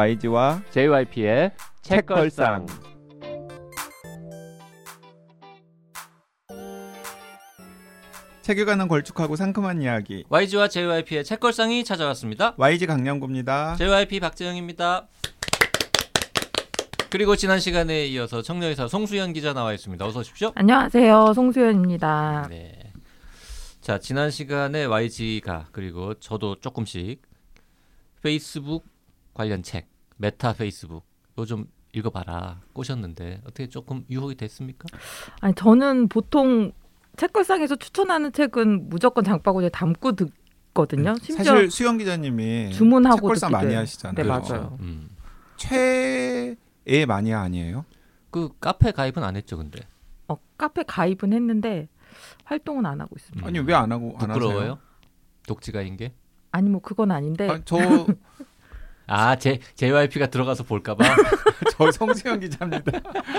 YG와 JYP의 책걸상. 책에 관한 걸쭉하고 상큼한 이야기 YG와 JYP의 책걸상이 찾아왔습니다. YG 강량구입니다. JYP 박재영입니다. 그리고 지난 시간에 이어서 청년의사 송수연 기자 나와 있습니다. 어서 오십시오. 안녕하세요. 송수연입니다. 네. 자, 지난 시간에 YG가 그리고 저도 조금씩 페이스북 관련 책, 메타 페이스북 이거 좀 읽어봐라 꼬셨는데 어떻게 조금 유혹이 됐습니까? 아니 저는 보통 책걸상에서 추천하는 책은 무조건 장바구니에 담고 듣거든요. 심지어 사실 수영 기자님이 주문하고 책걸상 많이. 하시잖아요. 네, 맞아요. 음. 최애 마니아 아니에요? 그 카페 가입은 안 했죠, 근데. 어, 카페 가입은 했는데 활동은 안 하고 있습니다. 음. 아니 왜 안 하고 안 부끄러워요? 하세요? 독지가인 게? 아니 뭐 그건 아닌데 아, 저, 아, 제 JYP가 들어가서 볼까봐. 저 성수영 기자입니다.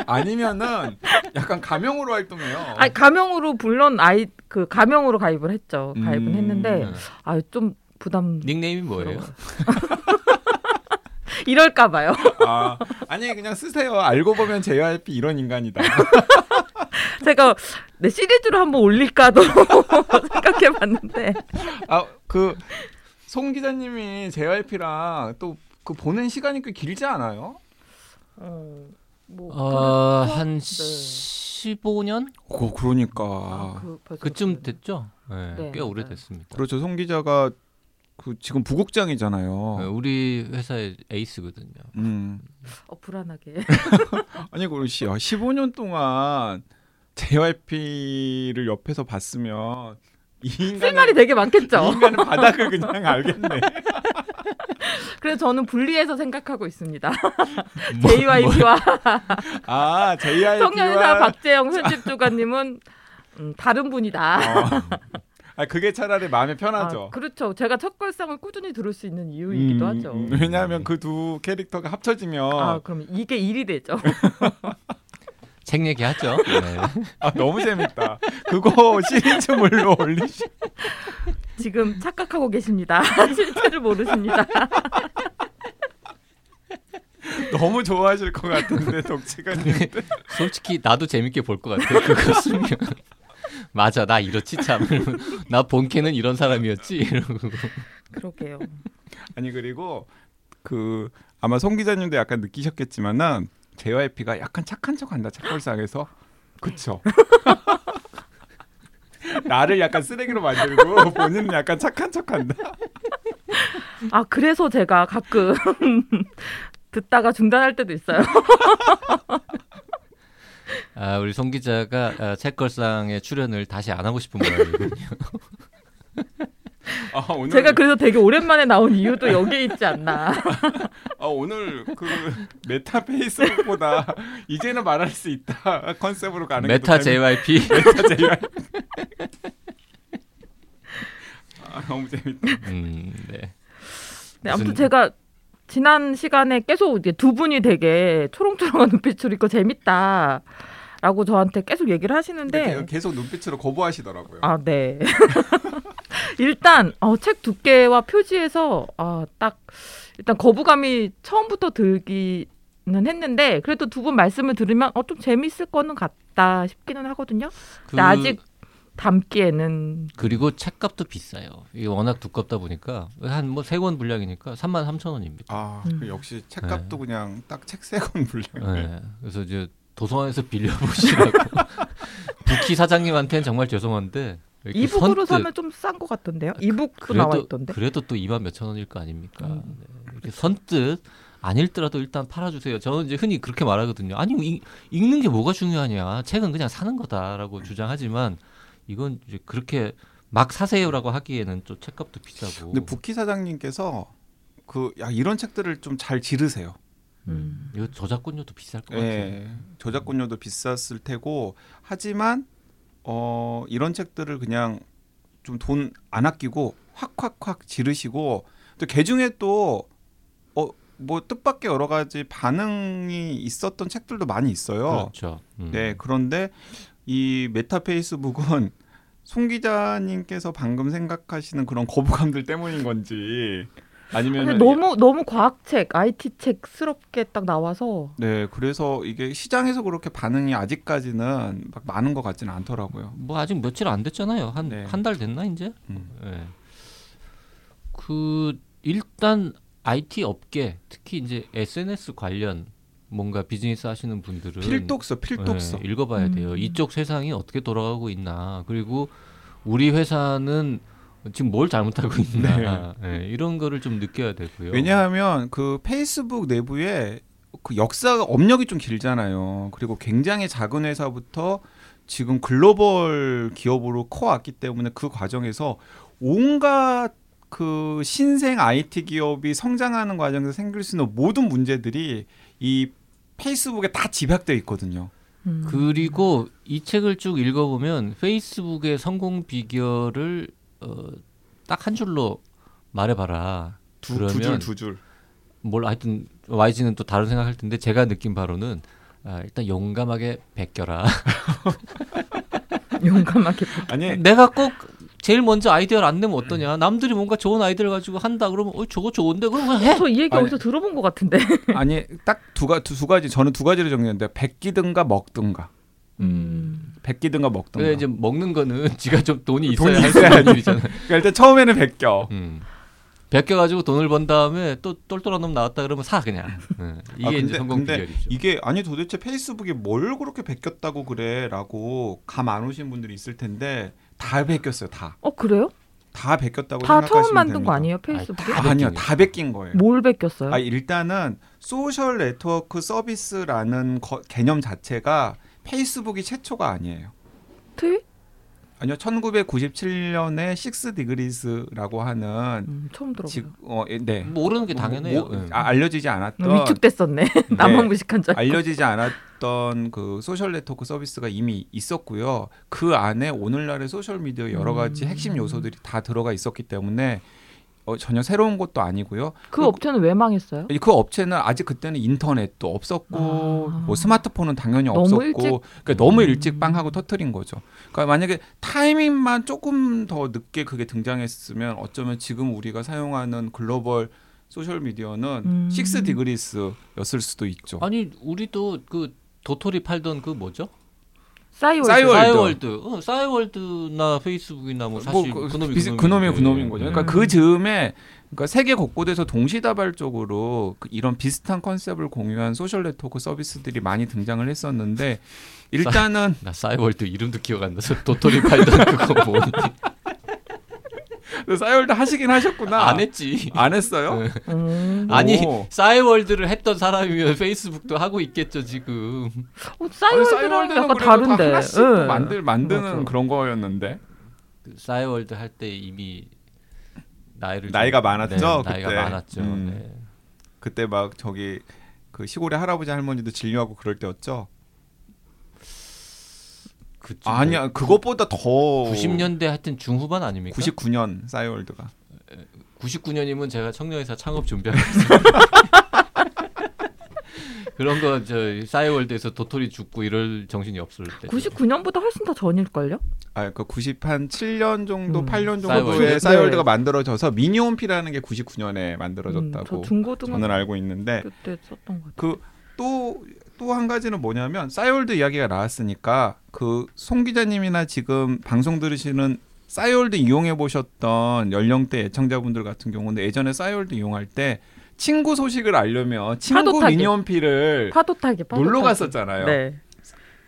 아니면은 약간 가명으로 활동해요. 아니 가명으로 물론 아이 그 가명으로 가입을 했죠. 가입은 음. 했는데 음. 아좀 부담 닉네임이 뭐예요? 이럴까 봐요. 아, 아니 그냥 쓰세요. 알고 보면 JYP 이런 인간이다. 제가 네, 시리즈로 한번 올릴까도 생각해 봤는데 아, 그 송 기자님이 JYP랑 또 그 보는 시간이 꽤 길지 않아요? 어, 뭐 어, 그렇죠? 한 네. 15년? 어, 그러니까. 아, 그 그쯤. 됐죠? 네, 네, 꽤. 오래됐습니다. 그렇죠. 송 기자가 그 지금 부국장이잖아요. 네, 우리 회사의 에이스거든요. 음. 어 불안하게. 아니 그러시 15년 동안 JYP를 옆에서 봤으면 이쓸 말이 되게 이 많겠죠. 인간은 바닥을 그냥 알겠네. 그래서 저는 분리해서 생각하고 있습니다. 뭐, JYP와 아 청년사 JYP와 박재영 편집 주관님은 음, 다른 분이다. 어. 아 그게 차라리 마음에 아, 편하죠. 그렇죠. 제가 첫 걸상을 꾸준히 들을 수 있는 이유이기도 음, 하죠. 음, 왜냐하면 그 두 캐릭터가 합쳐지면 아 아, 그럼 이게 일이 되죠. 책 얘기하죠. 네. 아, 너무 재밌다. 그거 시리즈물로 올리시. 지금 착각하고 계십니다. 실체를 모르십니다. 너무 좋아하실 것 같은데 독치가님. 솔직히 나도 재밌게 볼 것 같아. 그거 쓰면. 맞아, 나 이렇지 참. 나 본캐는 이런 사람이었지. 이러고. 그러게요. 아니 그리고 그 아마 송 기자님도 약간 느끼셨겠지만은 JYP가 약간 착한 척한다 책걸상에서 그쵸? 나를 약간 쓰레기로 만들고 본인은 약간 착한 척한다. 아 그래서 제가 가끔 듣다가 중단할 때도 있어요. 아, 우리 송 기자가 아, 책걸상에 출연을 다시 안 하고 싶은 모양이거든요. 아, 오늘 제가 그래서 되게 오랜만에 나온 이유도 여기에 있지 않나. 아, 오늘 그 메타 페이스북보다 이제는 말할 수 있다 컨셉으로 가는 게 메타 JYP. 메타 JYP. 아, 너무 재밌다. 음, 네. 네, 아무튼 무슨- 제가 지난 시간에 계속 이제 두 분이 되게 초롱초롱한 눈빛으로 이거 재밌다. 라고 저한테 계속 얘기를 하시는데 근데 계속 눈빛으로 거부하시더라고요. 아, 네. 일단 어, 책 두께와 표지에서 아, 딱 일단 거부감이 처음부터 들기는 했는데 그래도 두 분 말씀을 들으면 어, 좀 재밌을 거는 같다 싶기는 하거든요. 그, 아직 담기에는 그리고 책값도 비싸요. 이게 워낙 두껍다 보니까 한 뭐 세 권 분량이니까 3만 3천 원입니다. 아, 음. 그 역시 책값도 그냥 딱 책 세 권 분량. 네. 그래서 이제 도서관에서 빌려 보시라고 부키 사장님한테는 정말 죄송한데 이렇게 이북으로 선뜻- 사면 좀 싼 것 같던데요. 이북도 그래도 나와 있던데. 그래도 또 2만 몇천 원일 거 아닙니까? 음. 네. 이렇게 선뜻 안 읽더라도 일단 팔아주세요. 저는 이제 흔히 그렇게 말하거든요. 아니 읽, 읽는 게 뭐가 중요하냐? 책은 그냥 사는 거다라고 주장하지만 이건 이제 그렇게 막 사세요라고 하기에는 또 책값도 비싸고. 근데 부키 사장님께서 그 야 이런 책들을 좀 잘 지르세요. 음. 이거 저작권료도 비쌀 것 같아요. 예. 저작권료도 비쌌을 테고 하지만 어 이런 책들을 그냥 좀 돈 안 아끼고 확확확 지르시고 또 개중에 또 어 뭐 뜻밖의 여러 가지 반응이 있었던 책들도 많이 있어요. 그렇죠. 음. 네, 그런데 이 메타 페이스북은 송 기자님께서 방금 생각하시는 그런 거부감들 때문인 건지 아니면 근데 너무 너무 과학책, IT 책스럽게 딱 나와서 네 그래서 이게 시장에서 그렇게 반응이 아직까지는 막 많은 것 같지는 않더라고요. 뭐 아직 며칠 안 됐잖아요. 한 네. 한달 됐나 이제? 음. 예. 그 일단 IT 업계 특히 이제 SNS 관련 뭔가 비즈니스 하시는 분들은 필독서 필독서. 예, 읽어봐야 음. 돼요. 이쪽 세상이 어떻게 돌아가고 있나 그리고 우리 회사는 지금 뭘 잘못하고 있나 예, 이런 거를 좀 느껴야 되고요. 왜냐하면 그 페이스북 내부에 그 역사가 업력이 좀 길잖아요. 그리고 굉장히 작은 회사부터 지금 글로벌 기업으로 커왔기 때문에 그 과정에서 온갖 그 신생 IT 기업이 성장하는 과정에서 생길 수 있는 모든 문제들이 이 페이스북에 다 집약되어 있거든요. 음. 그리고 이 책을 쭉 읽어보면 페이스북의 성공 비결을 어, 딱 한 줄로 말해봐라. 두 그러면 줄두 줄. 뭘 하여튼 YG는 또 다른 생각할 텐데 제가 느낀 바로는 아, 일단 용감하게 베껴라. 용감하게. 아니 내가 꼭 제일 먼저 아이디어를 안 내면 어떠냐? 남들이 뭔가 좋은 아이디어를 가지고 한다 그러면 어 저거 좋은데 그럼 그냥 해. 저 이 얘기 아니. 어디서 들어본 것 같은데. 아니 딱 두 가, 두 가지 저는 두 가지를 정리했는데 베끼든가 먹든가. 음. 베끼든가 먹든가. 근데 이제 먹는 거는 지가 좀 돈이 있어야 돈이 할 있어야지. 일이잖아요. 그러니까 일단 처음에는 베껴. 음. 베껴가지고 돈을 번 다음에 또 똘똘한 놈 나왔다 그러면 사 그냥. 음. 이게 아, 이제 근데- 성공 근데 비결이죠. 이게 아니 도대체 페이스북이 뭘 그렇게 베꼈다고 그래라고 감 안 오신 분들이 있을 텐데 다 베꼈어요 다. 어 그래요? 다 베꼈다고 다 생각하시면 처음 만든 됩니다. 거 아니에요 페이스북에? 다 아니요 다 베낀 거예요. 뭘 베꼈어요? 아 일단은 소셜 네트워크 서비스라는 거- 개념 자체가 페이스북이 최초가 아니에요. 트윗? 아니요 1997년에 식스 디그리스라고 하는 음, 처음 들어봐요. 지, 어, 예, 네. 모르는 게 당연해요. 뭐, 예. 아, 알려지지 않았던 음, 위축됐었네. 나만 무식한 줄. 알고. 알려지지 않았던 그 소셜 네트워크 서비스가 이미 있었고요. 그 안에 오늘날의 소셜 미디어 여러 가지 음. 핵심 요소들이 다 들어가 있었기 때문에 어, 전혀 새로운 것도 아니고요. 그 업체는 왜 망했어요? 그 업체는 아직 그때는 인터넷도 없었고 아. 뭐 스마트폰은 당연히 너무 없었고 일찍? 그러니까 너무 음. 일찍 빵하고 터트린 거죠. 그러니까 만약에 타이밍만 조금 더 늦게 그게 등장했으면 어쩌면 지금 우리가 사용하는 글로벌 소셜 미디어는 음. 식스 디그리스였을 수도 있죠. 아니 우리도 그 도토리 팔던 그 뭐죠? 싸이월드. 싸이월드. 어, 싸이월드나 페이스북이나 뭐 사실 뭐 그, 놈이 비슷- 그놈이 그놈이 그놈인 거죠. 그러니까 음. 그 즈음에 그러니까 세계 곳곳에서 동시다발적으로 그 이런 비슷한 컨셉을 공유한 소셜 네트워크 서비스들이 많이 등장을 했었는데 일단은 나 싸이월드 이름도 기억 안 나서 도토리 팔던 그거 뭔지 싸이월드 하시긴 하셨구나. 안 했지. 안 했어요? 네. 음. 아니 오. 싸이월드를 했던 사람이면 페이스북도 하고 있겠죠 지금. 어, 싸이월드랑 약간 다 다른데. 예. 또 만들 만드는 맞아. 그런 거였는데 그 싸이월드 할 때 이미 나이를 나이가 좀- 많았죠, 네, 나이가 그때. 많았죠. 음. 네. 그때 막 저기 그 시골의 할아버지 할머니도 진료하고 그럴 때였죠. 그쯤 아니야 그것보다 더 90년대 하여튼 중후반 아닙니까? 99년 싸이월드가 99년이면 제가 청년회사 창업 준비하고 있어요. 그런 거 저 싸이월드에서 도토리 죽고 이럴 정신이 없을 때. 99년보다 훨씬 더 전일걸요? 아 그 90한 7년 정도 음. 8년 싸이월드. 정도에 싸이월드가 네. 만들어져서 미니홈피라는 게 99년에 음, 저 만들어졌다고 중고등학교 저는 알고 있는데 때 썼던 것 같아요. 그또 또 한 가지는 뭐냐면 싸이월드 이야기가 나왔으니까 그 송 기자님이나 지금 방송 들으시는 싸이월드 이용해 보셨던 연령대 애청자분들 같은 경우는 예전에 싸이월드 이용할 때 친구 소식을 알려면 친구 파도 타기. 미니홈피를 파도 타기 파도 놀러. 갔었잖아요. 네.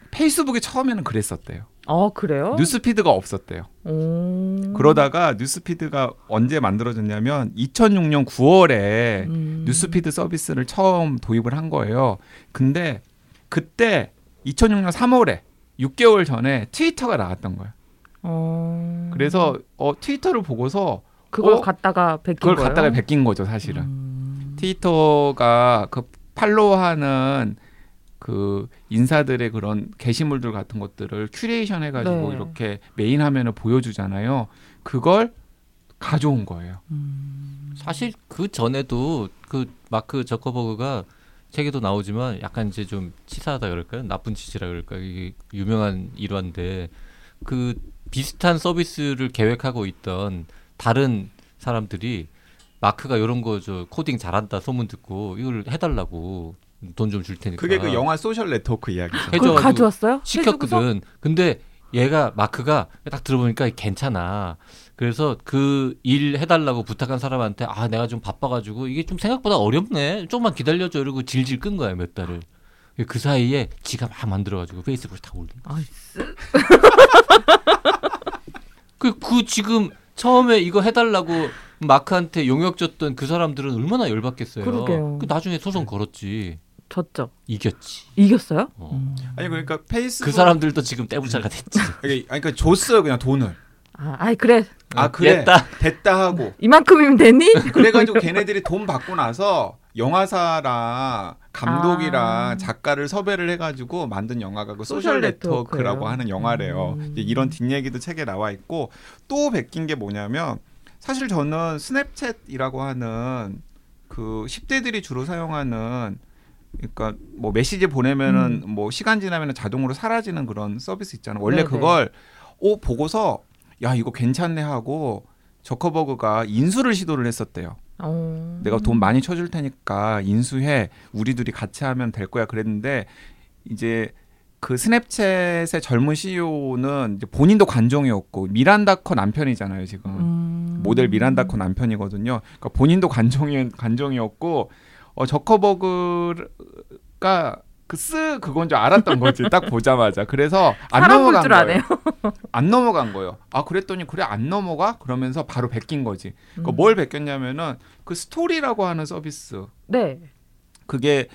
페이스북이 처음에는 그랬었대요. 어 그래요? 뉴스피드가 없었대요. 오. 그러다가 뉴스피드가 언제 만들어졌냐면 2006년 9월에 음. 뉴스피드 서비스를 처음 도입을 한 거예요. 근데 그때 2006년 3월에 6개월 전에 트위터가 나왔던 거예요. 어. 그래서 어, 트위터를 보고서 그걸 어? 갖다가 베낀 그걸 거예요? 갖다가 베낀 거죠, 사실은. 음. 트위터가 그 팔로우하는 그 인사들의 그런 게시물들 같은 것들을 큐레이션 해가지고 네. 이렇게 메인 화면을 보여주잖아요. 그걸 가져온 거예요. 음. 사실 그 전에도 그 마크 저커버그가 책에도 나오지만 약간 이제 좀 치사하다 그럴까요? 나쁜 짓이라 그럴까요? 이게 유명한 일화인데 그 비슷한 서비스를 계획하고 있던 다른 사람들이 마크가 이런 거 저 코딩 잘한다 소문 듣고 이걸 해달라고 돈 좀 줄 테니까. 그게 그 영화 소셜 네트워크 이야기죠. 그걸 가져왔어요? 해주고서? 시켰거든. 근데 얘가 마크가 딱 들어보니까 괜찮아. 그래서 그 일 해달라고 부탁한 사람한테 아 내가 좀 바빠가지고 이게 좀 생각보다 어렵네. 조금만 기다려줘 이러고 질질 끈 거야 몇 달을. 그 사이에 지가 막 만들어가지고 페이스북에 다 올린. 아이, 그, 그 지금 처음에 이거 해달라고 마크한테 용역 줬던 그 사람들은 얼마나 열받겠어요. 그러게요. 그 나중에 소송 걸었지. 졌죠. 이겼지. 이겼어요? 어. 음. 아니 그러니까 페이스북 그 사람들도 지금 떼부자가 됐지. 아니 그러니까 줬어요 그냥 돈을. 아, 아이 그래 아 그래 됐다. 됐다 하고 이만큼이면 되니? 그래가지고 걔네들이 돈 받고 나서 영화사랑 감독이랑 아. 작가를 섭외를 해가지고 만든 영화가 그 소셜 네트워크라고. 하는 영화래요. 음. 이런 뒷얘기도 책에 나와 있고 또 베낀 게 뭐냐면 사실 저는 스냅챗이라고 하는 그 10대들이 주로 사용하는 그러니까 뭐 메시지 보내면은 뭐 시간 지나면 자동으로 사라지는 그런 서비스 있잖아요. 원래 네네. 그걸 오 보고서 야 이거 괜찮네 하고 저커버그가 인수를 시도를 했었대요. 어. 내가 돈 많이 쳐줄 테니까 인수해 우리 둘이 같이 하면 될 거야 그랬는데 이제 그 스냅챗의 젊은 CEO는 이제 본인도 관종이었고 미란다 커 남편이잖아요 지금 음. 모델 미란다 커 남편이거든요. 그러니까 본인도 관종이 관종이었고 어 저커버그가 그 쓰 그건 줄 알았던 거지 딱 보자마자 그래서 안 넘어간 줄 거예요. 안 넘어간 거예요. 아 그랬더니 그래 안 넘어가 그러면서 바로 베낀 거지. 그러니까 음. 뭘 베꼈냐면은 그 스토리라고 하는 서비스 네. 그게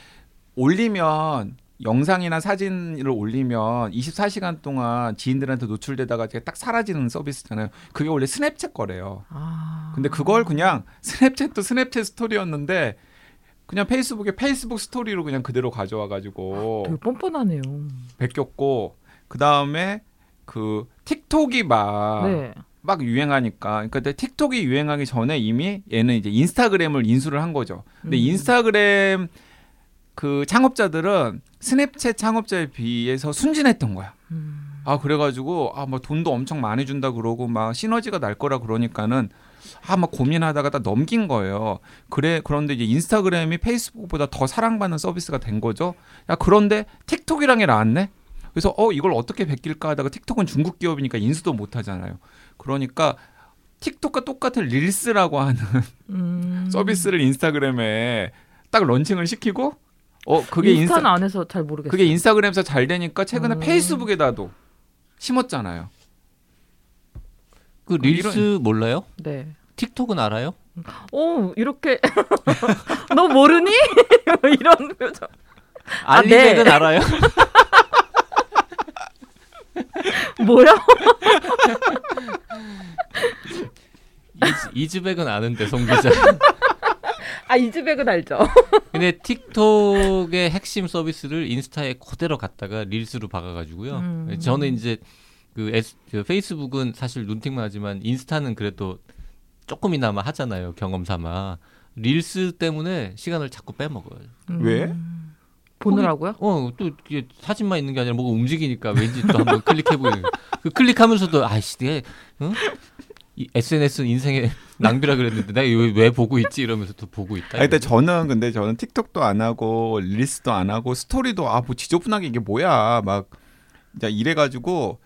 올리면 영상이나 사진을 올리면 24시간 동안 지인들한테 노출되다가 딱 사라지는 서비스잖아요. 그게 원래 스냅챗 거래요. 아. 근데 그걸 그냥 스냅챗도 스냅챗 스토리였는데 그냥 페이스북에 페이스북 스토리로 그냥 그대로 가져와 가지고 되게 뻔뻔하네요. 베꼈고 그 다음에 그 틱톡이 막 네. 막 유행하니까 그러니까 근데 틱톡이 유행하기 전에 이미 얘는 이제 인스타그램을 인수를 한 거죠. 근데 음. 인스타그램 그 창업자들은 스냅챗 창업자에 비해서 순진했던 거야. 음. 아 그래가지고 아뭐 돈도 엄청 많이 준다 그러고 막 시너지가 날 거라 그러니까는 아막 고민하다가 다 넘긴 거예요. 그래 그런데 이제 인스타그램이 페이스북보다 더 사랑받는 서비스가 된 거죠. 야 그런데 틱톡이랑이 나왔네. 그래서 어 이걸 어떻게 베낄까 하다가 틱톡은 중국 기업이니까 인수도 못 하잖아요. 그러니까 틱톡과 똑같은 릴스라고 하는 음. 서비스를 인스타그램에 딱 런칭을 시키고 어 그게 인스타 안 해서 잘 모르겠어요. 그게 인스타그램에서 잘 되니까 최근에 음. 페이스북에다도 심었잖아요. 그 릴스 몰라요? 네. 틱톡은 알아요? 오 이렇게 너 모르니? 뭐 이런 표정. 아, 알리백은 네. 알아요? 뭐야? is, is back은 아는데 송 기자. 아 is back은 알죠. 근데 틱톡의 핵심 서비스를 인스타에 그대로 갖다가 릴스로 박아가지고요. 음. 저는 이제 그, S, 그 페이스북은 사실 눈팅만 하지만 인스타는 그래도 조금이나마 하잖아요 경험 삼아. 릴스 때문에 시간을 자꾸 빼먹어요. 왜? 음. 보느라고요? 어, 또 이게 사진만 있는 게 아니라 뭐가 움직이니까 왠지 또 한번 클릭해보는. 그 클릭하면서도 아이씨, 내가 어? 이 SNS는 인생의 낭비라 그랬는데 내가 왜, 왜 보고 있지 이러면서 또 보고 있다. 아, 근데 저는 근데 저는 틱톡도 안 하고 릴스도 안 하고 스토리도 아뭐 지저분하게 이게 뭐야 막 이제 이래가지고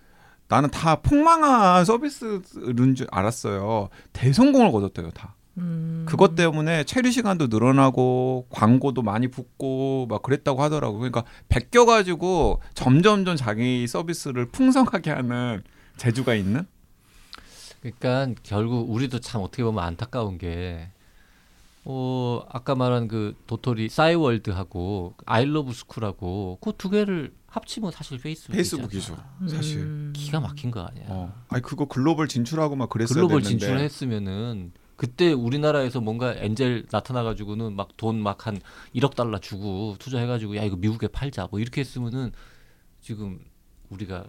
나는 다 폭망한 서비스인 줄 알았어요. 대성공을 거뒀대요 다. 음. 그것 때문에 체류 시간도 늘어나고 광고도 많이 붙고 막 그랬다고 하더라고. 그러니까 베껴 가지고 점점점 자기 서비스를 풍성하게 하는 재주가 있는. 그러니까 결국 우리도 참 어떻게 보면 안타까운 게 어, 아까 말한 그 도토리 싸이월드하고 아이러브 스쿨하고 그 두 개를 합치면 사실 페이스북 페이스북이죠. 사실. 음. 기가 막힌 거 아니야. 어. 아니 그거 글로벌 진출하고 막 그랬어야 글로벌 됐는데. 진출을 했으면은 그때 우리나라에서 뭔가 엔젤 나타나 가지고는 막 돈 막 한 1억 달러 주고 투자해 가지고 야 이거 미국에 팔자 뭐 이렇게 했으면은 지금 우리가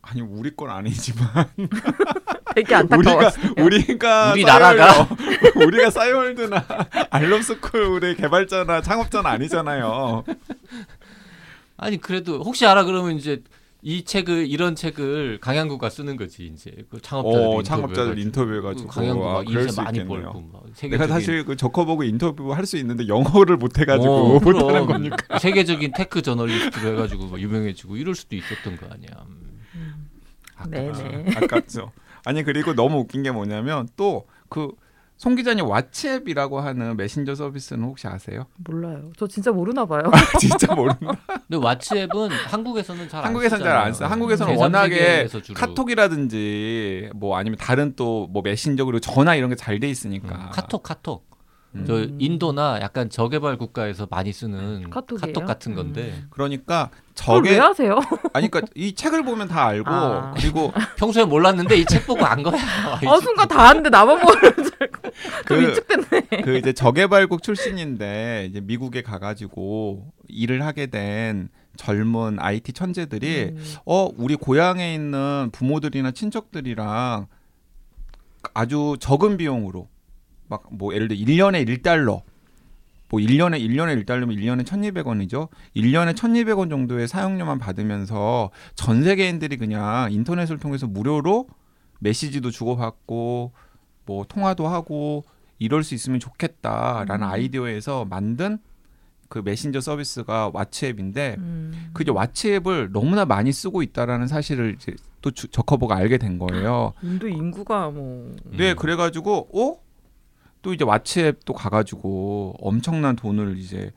아니 우리 건 아니지만 되게 우리가 안타까웠어요. 우리가 우리 싸이월드- 나라가? 우리가 싸이월드나 알럼스쿨의 개발자나 창업자는 아니잖아요. 아니 그래도 혹시 알아 그러면 이제 이 책을 이런 책을 강양구가 쓰는 거지 이제 그 창업자들 어, 창업자들 인터뷰해가지고 강양구 아, 막 그럴 인쇄 수 많이 있겠네요. 벌고 막 내가 사실 그 저커버그 인터뷰 할 수 있는데 영어를 못 해가지고 어, 못 하는 그럼. 거니까. 세계적인 tech 저널리스트로 해가지고 막 유명해지고 이럴 수도 있었던 거 아니야. 음. 네네. 아깝죠. 아니 그리고 너무 웃긴 게 뭐냐면 또 그 송 기자님 왓츠앱이라고 하는 메신저 서비스는 혹시 아세요? 몰라요. 저 진짜 모르나 봐요. 진짜 모르는. 근데 왓츠앱은 한국에서는 잘 안 한국에서는 잘 안 써. 한국에서는 제3 워낙에. 카톡이라든지 뭐 아니면 다른 또 뭐 메신저 그리고 전화 이런 게 잘 돼 있으니까. 음, 카톡 카톡. 음. 저 인도나 약간 저개발 국가에서 많이 쓰는 카톡이에요? 카톡 같은 건데 음. 그러니까 그걸 왜 저게 하세요? 아니 그러니까 이 책을 보면 다 알고 아. 그리고 평소에 몰랐는데 이 책 보고 안 거야. 아 순간 다 아는데 나만 모르는 줄 알고 좀 그- 위축됐네. 그 이제 저개발국 출신인데 이제 미국에 가가지고 일을 하게 된 젊은 IT 천재들이 음. 어 우리 고향에 있는 부모들이나 친척들이랑 아주 적은 비용으로 막 뭐 예를 들어 1년에 1달러 뭐 1년에 1년에 1달러면 1년에 1,200원이죠. 1년에 1,200원 정도의 사용료만 받으면서 전 세계인들이 그냥 인터넷을 통해서 무료로 메시지도 주고받고 뭐 통화도 하고 이럴 수 있으면 좋겠다라는 음. 아이디어에서 만든 그 메신저 서비스가 왓츠앱인데 음. 그 이제 왓츠앱을 너무나 많이 쓰고 있다라는 사실을 이제 또 주- 저커버가 알게 된 거예요. 인도 인구가 뭐 네, 음. 그래 가지고 어? 또 이제 왓츠앱 또 가가지고 엄청난 돈을 이제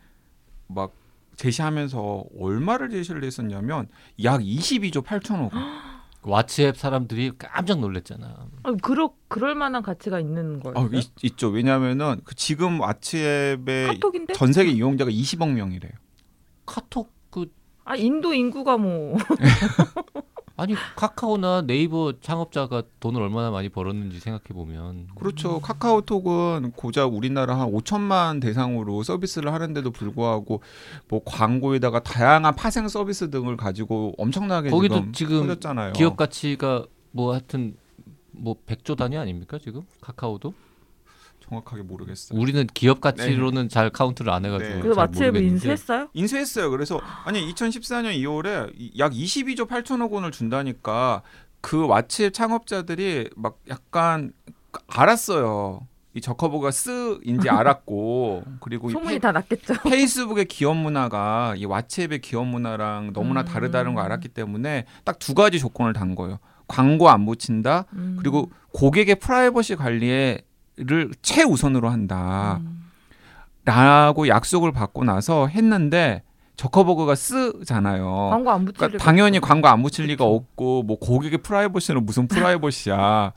막 제시하면서 얼마를 제시를 했었냐면 약 22조 8천억. 왓츠앱 사람들이 깜짝 놀랐잖아. 아, 그럴 그럴 만한 가치가 있는 거예요. 어, 있, 있죠. 왜냐하면은 그 지금 왓츠앱의 카톡인데? 전 세계 이용자가 20억 명이래요. 카톡 그 아 인도 인구가 뭐 아니 카카오나 네이버 창업자가 돈을 얼마나 많이 벌었는지 생각해 보면 그렇죠. 카카오톡은 고작 우리나라 한 5천만 대상으로 서비스를 하는데도 불구하고 뭐 광고에다가 다양한 파생 서비스 등을 가지고 엄청나게 거기도 지금, 지금 커졌잖아요. 기업 가치가 뭐 하여튼 뭐 100조 단위 아닙니까 지금 카카오도 정확하게 모르겠어요. 우리는 기업 가치로는 잘 카운트를 안 해가지고 네. 그래서 왓츠앱을 모르겠는데 인수했어요? 인수했어요. 그래서 아니 2014년 2월에 약 22조 8천억 원을 준다니까 그 왓츠앱 창업자들이 막 약간 알았어요. 이 저커버가 쓰인지 알았고 그리고 이 소문이 페, 다 났겠죠. 페이스북의 기업 문화가 이 왓츠앱의 기업 문화랑 너무나 음. 다르다는 걸 알았기 때문에 딱 두 가지 조건을 단 거예요. 광고 안 붙인다. 음. 그리고 고객의 프라이버시 관리 를 최우선으로 한다. 음. 라고 약속을 받고 나서 했는데 저커버그가 쓰잖아요. 광고 안 붙일 그러니까 리가 당연히 없죠. 광고 안 붙일 리가 그쵸. 없고 뭐 고객의 프라이버시는 무슨 프라이버시야.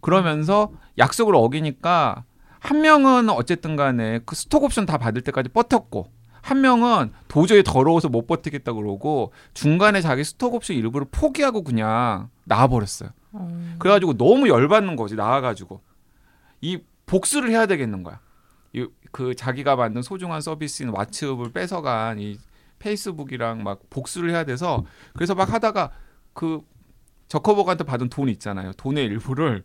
그러면서 약속을 어기니까 한 명은 어쨌든 간에 그 스톡 옵션 다 받을 때까지 버텼고 한 명은 도저히 더러워서 못 버티겠다 그러고 중간에 자기 스톡 옵션 일부를 포기하고 그냥 나와 버렸어요. 어. 그래 가지고 너무 열받는 거지 나와 가지고 이 복수를 해야 되겠는 거야. 이, 그 자기가 만든 소중한 서비스인 왓츠앱을 뺏어간 이 페이스북이랑 막 복수를 해야 돼서 그래서 막 하다가 그 저커버그한테 받은 돈 있잖아요. 돈의 일부를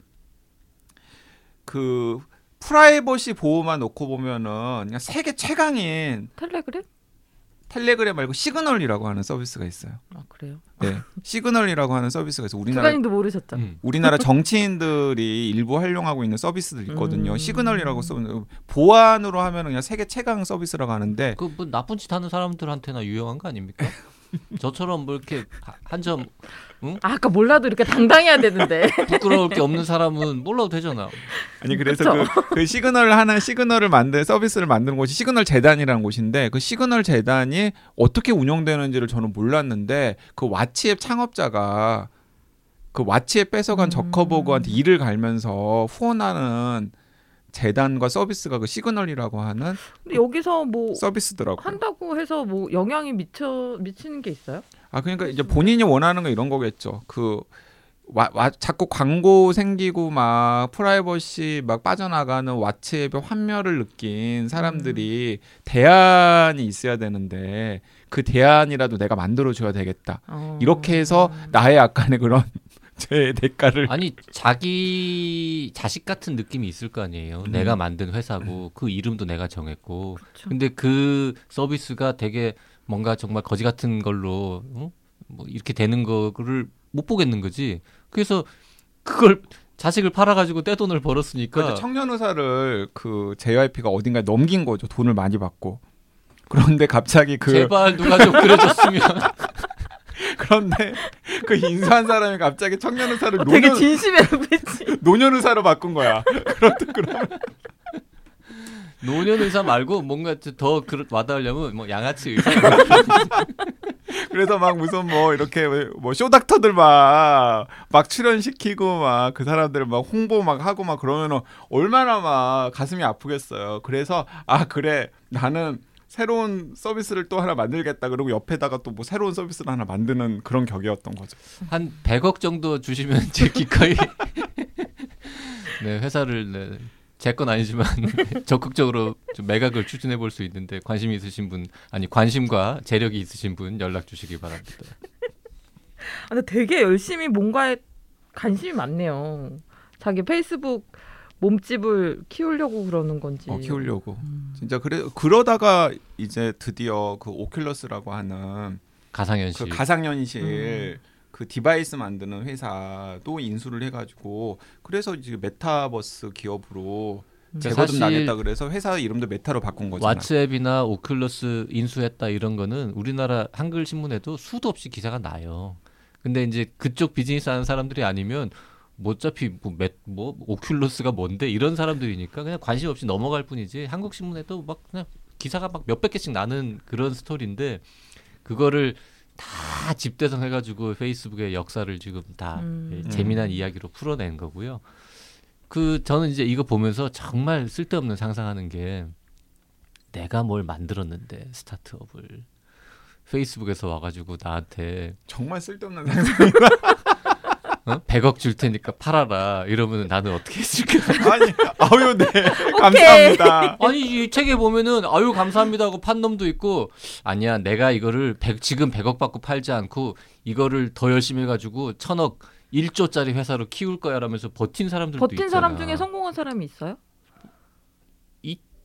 그 프라이버시 보호만 놓고 보면은 그냥 세계 최강인 텔레그램? 텔레그램 말고 시그널이라고 하는 서비스가 있어요. 아 그래요. 네, 시그널이라고 하는 서비스가 있어요. 우리나라 주간님도 모르셨죠? 음. 우리나라 정치인들이 일부 활용하고 있는 서비스들 있거든요. 음. 시그널이라고 써는 보안으로 하면 그냥 세계 최강 서비스라고 하는데 그 뭐 나쁜 짓 하는 사람들한테나 유용한 거 아닙니까? 저처럼 뭐 이렇게 한 점 아, 아까 몰라도 이렇게 당당해야 되는데. 부끄러울 게 없는 사람은 몰라도 되잖아. 아니 그래서 그, 그 시그널 하나 시그널을 만든 서비스를 만드는 곳이 시그널 재단이라는 곳인데 그 시그널 재단이 어떻게 운영되는지를 저는 몰랐는데 그 왓츠앱 창업자가 그 왓츠앱 뺏어간 음. 저커버그한테 이를 갈면서 후원하는 재단과 서비스가 그 시그널이라고 하는 근데 여기서 뭐 서비스더라고요. 한다고 해서 뭐 영향이 미쳐 미치는 게 있어요? 아 그러니까 이제 본인이 원하는 건 이런 거겠죠. 그 와, 와, 자꾸 광고 생기고 막 프라이버시 막 빠져나가는 왓츠앱에 환멸을 느낀 사람들이 대안이 있어야 되는데 그 대안이라도 내가 만들어 줘야 되겠다. 어. 이렇게 해서 나의 약간의 그런 제 대가를 아니 자기 자식 같은 느낌이 있을 거 아니에요. 음. 내가 만든 회사고 그 이름도 내가 정했고. 그쵸. 근데 그 서비스가 되게 뭔가 정말 거지 같은 걸로 어? 뭐 이렇게 되는 거를 못 보겠는 거지. 그래서 그걸 자식을 팔아가지고 떼돈을 벌었으니까 그러니까 청년 의사를 그 JYP가 어딘가에 넘긴 거죠. 돈을 많이 받고. 그런데 갑자기 그 제발 누가 좀 그래줬으면 그런데 그 인수한 사람이 갑자기 청년 의사를 되게 노년 진심의 눈빛이. 노년 의사로 바꾼 거야. 그렇다 그러면 노년 의사 말고 뭔가 더 와닿으려면 뭐 양아치 의사 그래서 막 무슨 뭐 이렇게 뭐 쇼닥터들 막 막 출연시키고 막 그 사람들 막 홍보 막 하고 막 그러면은 얼마나 막 가슴이 아프겠어요. 그래서 아 그래 나는 새로운 서비스를 또 하나 만들겠다. 그리고 옆에다가 또 뭐 새로운 서비스를 하나 만드는 그런 격이었던 거죠. 한 100억 정도 주시면 제 기꺼이 네 회사를 네, 제건 아니지만 적극적으로 좀 매각을 추진해 볼 수 있는데 관심 있으신 분 아니 관심과 재력이 있으신 분 연락 주시기 바랍니다. 아, 근데 되게 열심히 뭔가에 관심이 많네요. 자기 페이스북 몸집을 키우려고 그러는 건지. 어, 키우려고. 음. 진짜 그래 그러다가 이제 드디어 그 오큘러스라고 하는 가상현실 그 가상현실 그 device 만드는 회사도 인수를 해가지고 그래서 이제 메타버스 기업으로 그러니까 제거좀 사실 나겠다 그래서 회사 이름도 메타로 바꾼 거잖아. 왓츠앱이나 오큘러스 인수했다 이런 거는 우리나라 한글 신문에도 수도 없이 기사가 나요. 근데 이제 그쪽 비즈니스 하는 사람들이 아니면 뭐 어차피 뭐, 몇, 뭐 오큘러스가 뭔데 이런 사람들이니까 그냥 관심 없이 넘어갈 뿐이지 한국 신문에도 막 그냥 기사가 막 몇백 개씩 나는 그런 스토리인데 그거를 다 집대성 해가지고 페이스북의 역사를 지금 다 음. 예, 재미난 이야기로 풀어낸 거고요. 그 저는 이제 이거 보면서 정말 쓸데없는 상상하는 게 내가 뭘 만들었는데 스타트업을 페이스북에서 와가지고 나한테 정말 쓸데없는 상상. 어? 100억 줄 테니까 팔아라 이러면 나는 어떻게 했을까? 아니 아유 네 감사합니다. 아니 이 책에 보면은 아유 감사합니다 하고 판 놈도 있고 아니야 내가 이거를 100, 지금 100억 받고 팔지 않고 이거를 더 열심히 해가지고 천억 1조짜리 회사로 키울 거야 라면서 버틴 사람들도 버틴 있잖아. 사람 중에 성공한 사람이 있어요?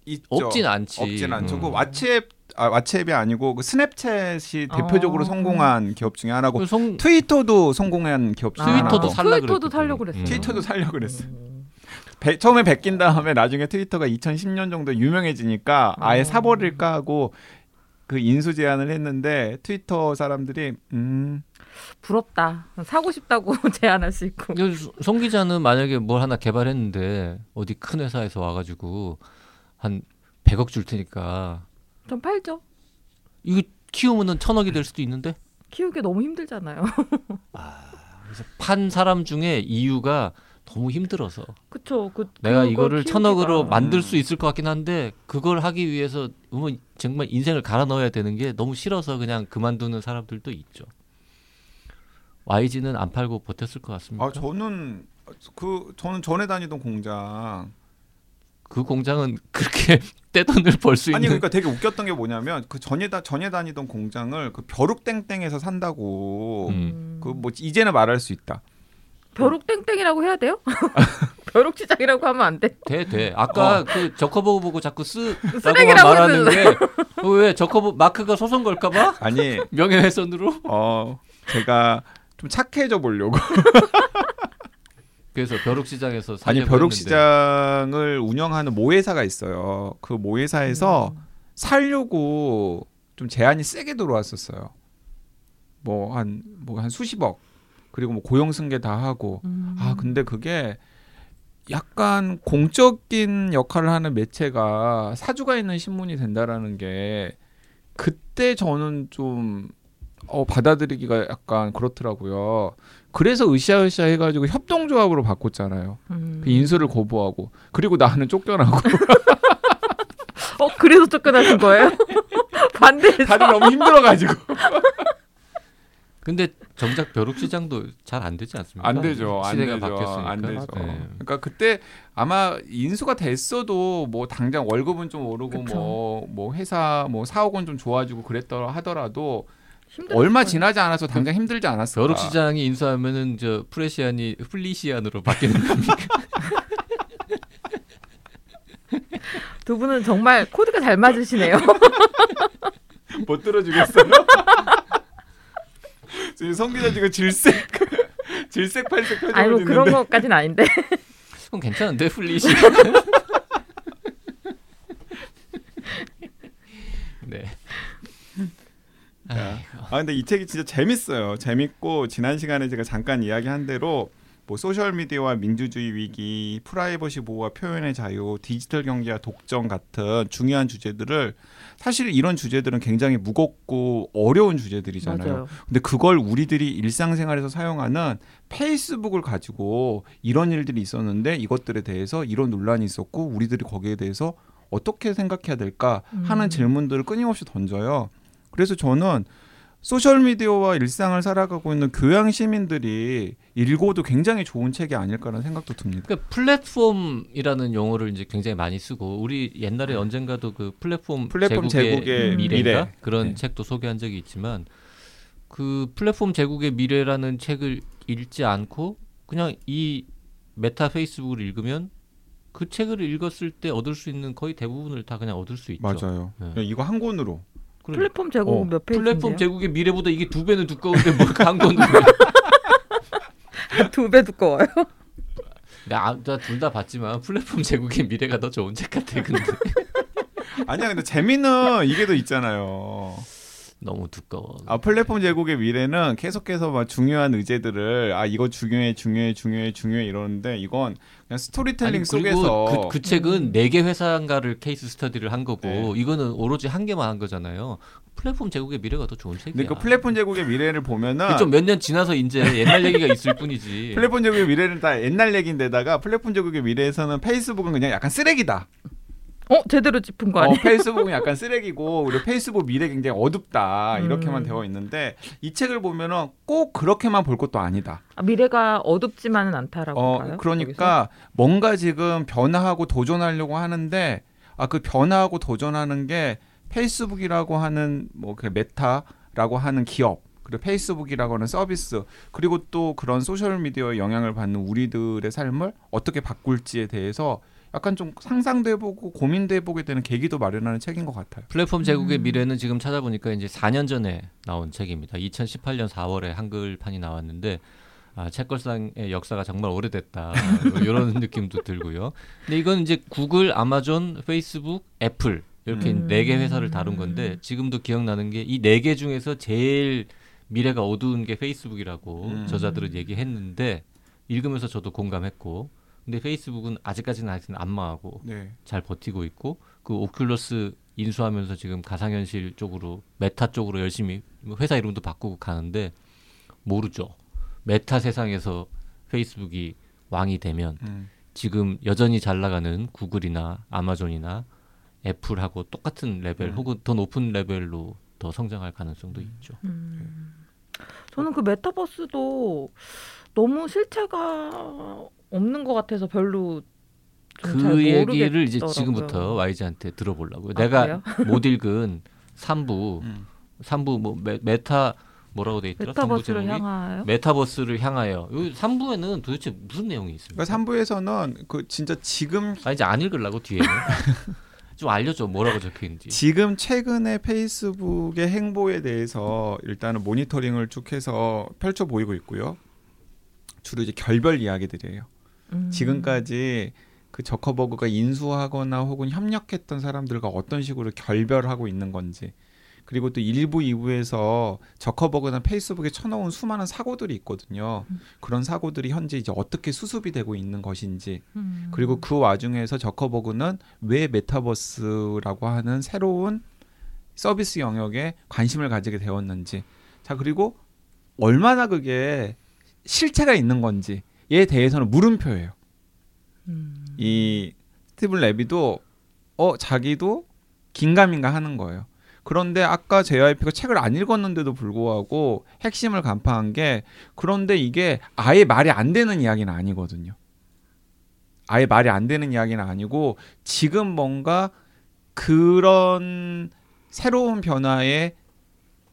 있죠. 없진 않지. 없진 않죠. 음. 그 왓츠앱 아 왓츠앱이 아니고 그 스냅챗이 대표적으로 어. 성공한 기업 중에 하나고 그 성, 트위터도 성공한 기업 중에 트위터도 하나고. 트위터도 그랬거든. 살려고 그랬어요. 음. 트위터도 살려고 그랬어. 음. 배- 처음에 베낀 다음에 나중에 트위터가 2010년 정도 유명해지니까 아예 어. 사버릴까 하고 그 인수 제안을 했는데 트위터 사람들이 음 부럽다. 사고 싶다고 제안할 수 있고. 그송 기자는 만약에 뭘 하나 개발했는데 어디 큰 회사에서 와가지고 한 100억 줄 테니까 좀 팔죠. 이거 키우면은 천억이 될 수도 있는데 키우기 너무 힘들잖아요. 그래서 판 사람 중에 이유가 너무 힘들어서 그쵸. 그 내가 이거를 키우기가. 천억으로 만들 수 있을 것 같긴 한데 그걸 하기 위해서 뭐 정말 인생을 갈아 넣어야 되는 게 너무 싫어서 그냥 그만두는 사람들도 있죠. YG는 안 팔고 버텼을 것 같습니다. 아 저는 그 저는 전에 다니던 공장 그 공장은 그렇게 떼돈을 벌 수 있는 아니 그러니까 되게 웃겼던 게 뭐냐면 그 전에 다 전에 다니던 공장을 그 벼룩땡땡에서 산다고 음. 음. 그뭐 이제는 말할 수 있다. 벼룩 땡땡이라고 해야 돼요? 벼룩 시장이라고 하면 안 돼. 돼, 돼. 아까 그 저커버그 보고 자꾸 쓰라고만 쓰레기라고 말하는 게왜 저커버 마크가 소송 걸까봐 아니 명예훼손으로? 어 제가 좀 착해져 보려고 그래서 벼룩 시장에서 아니 살려고 벼룩 했는데 시장을 운영하는 모회사가 있어요. 그 모회사에서 음. 살려고 좀 제한이 세게 들어왔었어요. 뭐 한 뭐 한 수십억 그리고 뭐 고용 승계 다 하고 음. 아 근데 그게 약간 공적인 역할을 하는 매체가 사주가 있는 신문이 된다라는 게 그때 저는 좀 어, 받아들이기가 약간 그렇더라고요. 그래서 으쌰으쌰 해가지고 협동조합으로 바꿨잖아요. 음. 그 인수를 거부하고 그리고 나는 쫓겨나고 어 그래서 쫓겨나신 거예요? 반대해서. 다들 너무 힘들어가지고 근데 정작 벼룩 시장도 잘 안 되지 않습니까? 안 되죠, 안 시대가 되죠, 바뀌었으니까. 안 되죠. 네. 그러니까 그때 아마 인수가 됐어도 뭐 당장 월급은 좀 오르고 그쵸. 뭐뭐 회사 뭐 사옥은 좀 좋아지고 그랬더라 하더라도 얼마 거예요. 지나지 않아서 당장 힘들지 않았을까? 벼룩 시장이 인수하면은 저 프레시안이 플리시안으로 바뀌는 겁니까? 두 분은 정말 코드가 잘 맞으시네요. 못 들어주겠어요. 지금 성 기자 지금 질색 질색 팔색 표정을 아니 뭐 그런 것까지는 아닌데. 그럼 괜찮은데 플리시. 네. 아 근데 이 책이 진짜 재밌어요. 재밌고 지난 시간에 제가 잠깐 이야기한 대로 뭐 소셜 미디어와 민주주의 위기, 프라이버시 보호와 표현의 자유, 디지털 경제와 독점 같은 중요한 주제들을 사실 이런 주제들은 굉장히 무겁고 어려운 주제들이잖아요. 맞아요. 근데 그걸 우리들이 일상생활에서 사용하는 페이스북을 가지고 이런 일들이 있었는데 이것들에 대해서 이런 논란이 있었고 우리들이 거기에 대해서 어떻게 생각해야 될까 하는 음. 질문들을 끊임없이 던져요. 그래서 저는 소셜 미디어와 일상을 살아가고 있는 교양 시민들이 읽어도 굉장히 좋은 책이 아닐까라는 생각도 듭니다. 그러니까 플랫폼이라는 용어를 이제 굉장히 많이 쓰고 우리 옛날에 언젠가도 그 플랫폼, 플랫폼 제국의, 제국의 미래. 그런 네. 책도 소개한 적이 있지만 그 플랫폼 제국의 미래라는 책을 읽지 않고 그냥 이 메타 페이스북을 읽으면 그 책을 읽었을 때 얻을 수 있는 거의 대부분을 다 그냥 얻을 수 있죠. 맞아요. 네. 이거 한 권으로 그러니까 플랫폼 제국 어, 몇 페이지? 플랫폼 제국의 미래보다 이게 두 배는 두꺼운데 뭐 한 권으로 두배 두꺼워요. 나 둘 다 봤지만 플랫폼 제국의 미래가 더 좋은 책 같아 근데 아니야 근데 재미는 이게 더 있잖아요. 너무 두꺼워. 아 플랫폼 제국의 미래는 계속해서 막 중요한 의제들을 아 이거 중요해 중요해 중요해 중요해 이러는데 이건 그냥 스토리텔링 아니, 속에서 그리고 그, 그 책은 네 개 회사인가를 case study를 한 거고 네. 이거는 오로지 한 개만 한 거잖아요. 플랫폼 제국의 미래가 더 좋은 책이야. 근데 그 플랫폼 제국의 미래를 보면은 좀 몇 년 지나서 이제 옛날 얘기가 있을 뿐이지. 플랫폼 제국의 미래는 다 옛날 얘기인데다가 플랫폼 제국의 미래에서는 페이스북은 그냥 약간 쓰레기다. 어 제대로 짚은 거 어, 아니에요? 페이스북은 약간 쓰레기고 그리고 페이스북 미래 굉장히 어둡다 이렇게만 음. 되어 있는데 이 책을 보면은 꼭 그렇게만 볼 것도 아니다. 아, 미래가 어둡지만은 않다라고 어 봐요. 그러니까 뭔가 지금 변화하고 도전하려고 하는데 아 그 변화하고 도전하는 게 페이스북이라고 하는 뭐 그 메타라고 하는 기업 그리고 페이스북이라고 하는 서비스 그리고 또 그런 소셜 미디어의 영향을 받는 우리들의 삶을 어떻게 바꿀지에 대해서 약간 좀 상상도 해보고 고민도 해보게 되는 계기도 마련하는 책인 것 같아요. 플랫폼 제국의 음. 미래는 지금 찾아보니까 이제 4년 전에 나온 책입니다. 2018년 4월에 한글판이 나왔는데 아, 책걸상의 역사가 정말 오래됐다 뭐 이런 느낌도 들고요. 근데 이건 이제 구글, 아마존, 페이스북, 애플 이렇게 음. 네개 회사를 다룬 건데 지금도 기억나는 게 이 네 개 중에서 제일 미래가 어두운 게 페이스북이라고 음. 저자들은 얘기했는데 읽으면서 저도 공감했고 근데 페이스북은 아직까지는 아직은 안 망하고 네. 잘 버티고 있고 그 오큘러스 인수하면서 지금 가상현실 쪽으로 메타 쪽으로 열심히 뭐 회사 이름도 바꾸고 가는데 모르죠. 메타 세상에서 페이스북이 왕이 되면 음. 지금 여전히 잘 나가는 구글이나 아마존이나 애플하고 똑같은 레벨 음. 혹은 더 높은 레벨로 더 성장할 가능성도 있죠. 음. 저는 그 메타버스도 너무 실체가 없는 것 같아서 별로 좀잘 그 얘기를 모르겠더라고요. 이제 지금부터 YG한테 들어보려고요. 아, 내가 그래요? 못 읽은 3부 음. 3부 뭐 메, 메타 뭐라고 돼 있더라? 삼부 메타버스를? 향하여 메타버스를 향하여. 요 3부에는 도대체 무슨 내용이 있습니까? 그러니까 3부에서는 그 진짜 지금 아 이제 안 읽으려고 뒤에는. 좀 알려줘 뭐라고 적혀 있는지. 지금 최근에 페이스북의 행보에 대해서 일단은 모니터링을 쭉 해서 펼쳐 보이고 있고요. 주로 이제 결별 이야기들이에요. 음. 지금까지 그 저커버그가 인수하거나 혹은 협력했던 사람들과 어떤 식으로 결별하고 있는 건지 그리고 또 일부 이부에서 저커버그나 페이스북에 쳐놓은 수많은 사고들이 있거든요. 그런 사고들이 현재 이제 어떻게 수습이 되고 있는 것인지 음. 그리고 그 와중에서 저커버그는 왜 메타버스라고 하는 새로운 서비스 영역에 관심을 가지게 되었는지 자 그리고 얼마나 그게 실체가 있는 건지 에 대해서는 물음표예요. 음. 이 스티븐 레비도 어 자기도 긴가민가 하는 거예요. 그런데 아까 JYP가 책을 안 읽었는데도 불구하고 핵심을 간파한 게 그런데 이게 아예 말이 안 되는 이야기는 아니거든요. 아예 말이 안 되는 이야기는 아니고 지금 뭔가 그런 새로운 변화에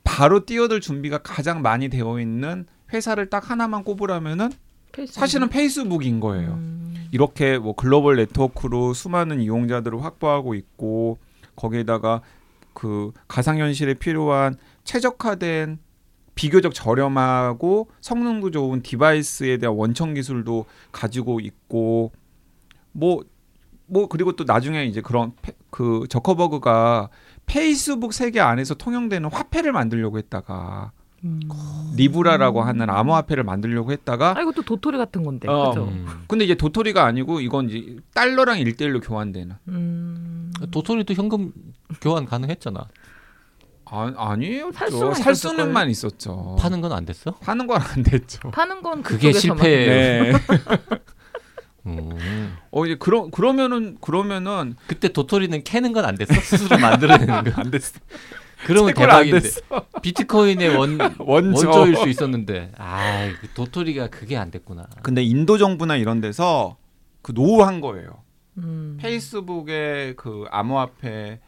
바로 뛰어들 준비가 가장 많이 되어 있는 회사를 딱 하나만 꼽으라면은 페이스북. 사실은 페이스북인 거예요. 음. 이렇게 뭐 글로벌 네트워크로 수많은 이용자들을 확보하고 있고 거기에다가 그 가상현실에 필요한 최적화된 비교적 저렴하고 성능도 좋은 디바이스에 대한 원천 기술도 가지고 있고 뭐뭐 그리고 또 나중에 이제 그런 페, 그 저커버그가 페이스북 세계 안에서 통용되는 화폐를 만들려고 했다가 음. 리브라라고 하는 암호화폐를 만들려고 했다가 아 이것도 도토리 같은 건데. 어. 그죠? 음. 근데 이제 도토리가 아니고 이건 이제 달러랑 일대일로 교환되는 음. 도토리도 현금 교환 가능했잖아. 아, 아니에요. 살 수만 살 수는만 있었죠. 파는 건 안 됐어? 파는 건 안 됐죠. 파는 건 그게 그쪽에서만. 실패. 네. 음. 어 이제 그러 그러면은 그러면은 그때 도토리는 캐는 건 안 됐어? 스스로 만들어내는 거. 안 됐어. 그러면 대박인데. 비트코인의 원 원조. 원조일 수 있었는데, 아, 그 도토리가 그게 안 됐구나. 근데 인도 정부나 이런 데서 그 노후한 거예요. 음. 페이스북의 그 암호화폐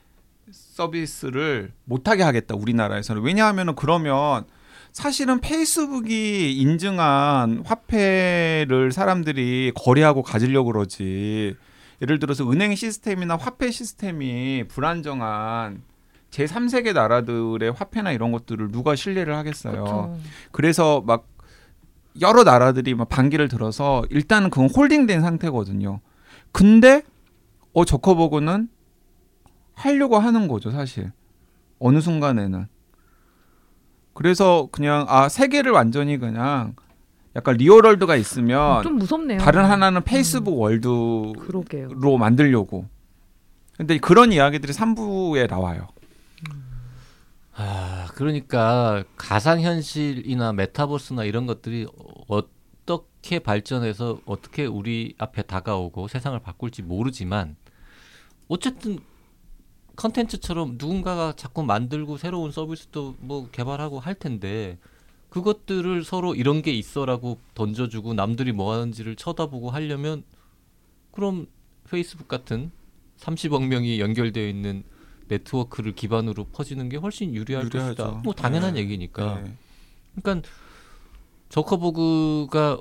서비스를 못하게 하겠다 우리나라에서는 왜냐하면은 그러면 사실은 페이스북이 인증한 화폐를 사람들이 거래하고 가지려고 그러지 예를 들어서 은행 시스템이나 화폐 시스템이 불안정한 제 3세계 나라들의 화폐나 이런 것들을 누가 신뢰를 하겠어요. 그쵸. 그래서 막 여러 나라들이 막 반기를 들어서 일단은 그건 홀딩된 상태거든요. 근데 어 저커버그는 하려고 하는 거죠, 사실. 어느 순간에는. 그래서 그냥 아 세계를 완전히 그냥 약간 리얼월드가 있으면 좀 무섭네요. 다른 하나는 페이스북 월드로 그러게요. 만들려고. 근데 그런 이야기들이 3부에 나와요. 아, 그러니까 가상 현실이나 메타버스나 이런 것들이 어떻게 발전해서 어떻게 우리 앞에 다가오고 세상을 바꿀지 모르지만 어쨌든 컨텐츠처럼 누군가가 자꾸 만들고 새로운 서비스도 뭐 개발하고 할 텐데 그것들을 서로 이런 게 있어라고 던져주고 남들이 뭐 하는지를 쳐다보고 하려면 그럼 페이스북 같은 30억 명이 연결되어 있는 네트워크를 기반으로 퍼지는 게 훨씬 유리할 유리하죠. 것이다. 뭐 당연한 네. 얘기니까. 네. 그러니까 저커버그가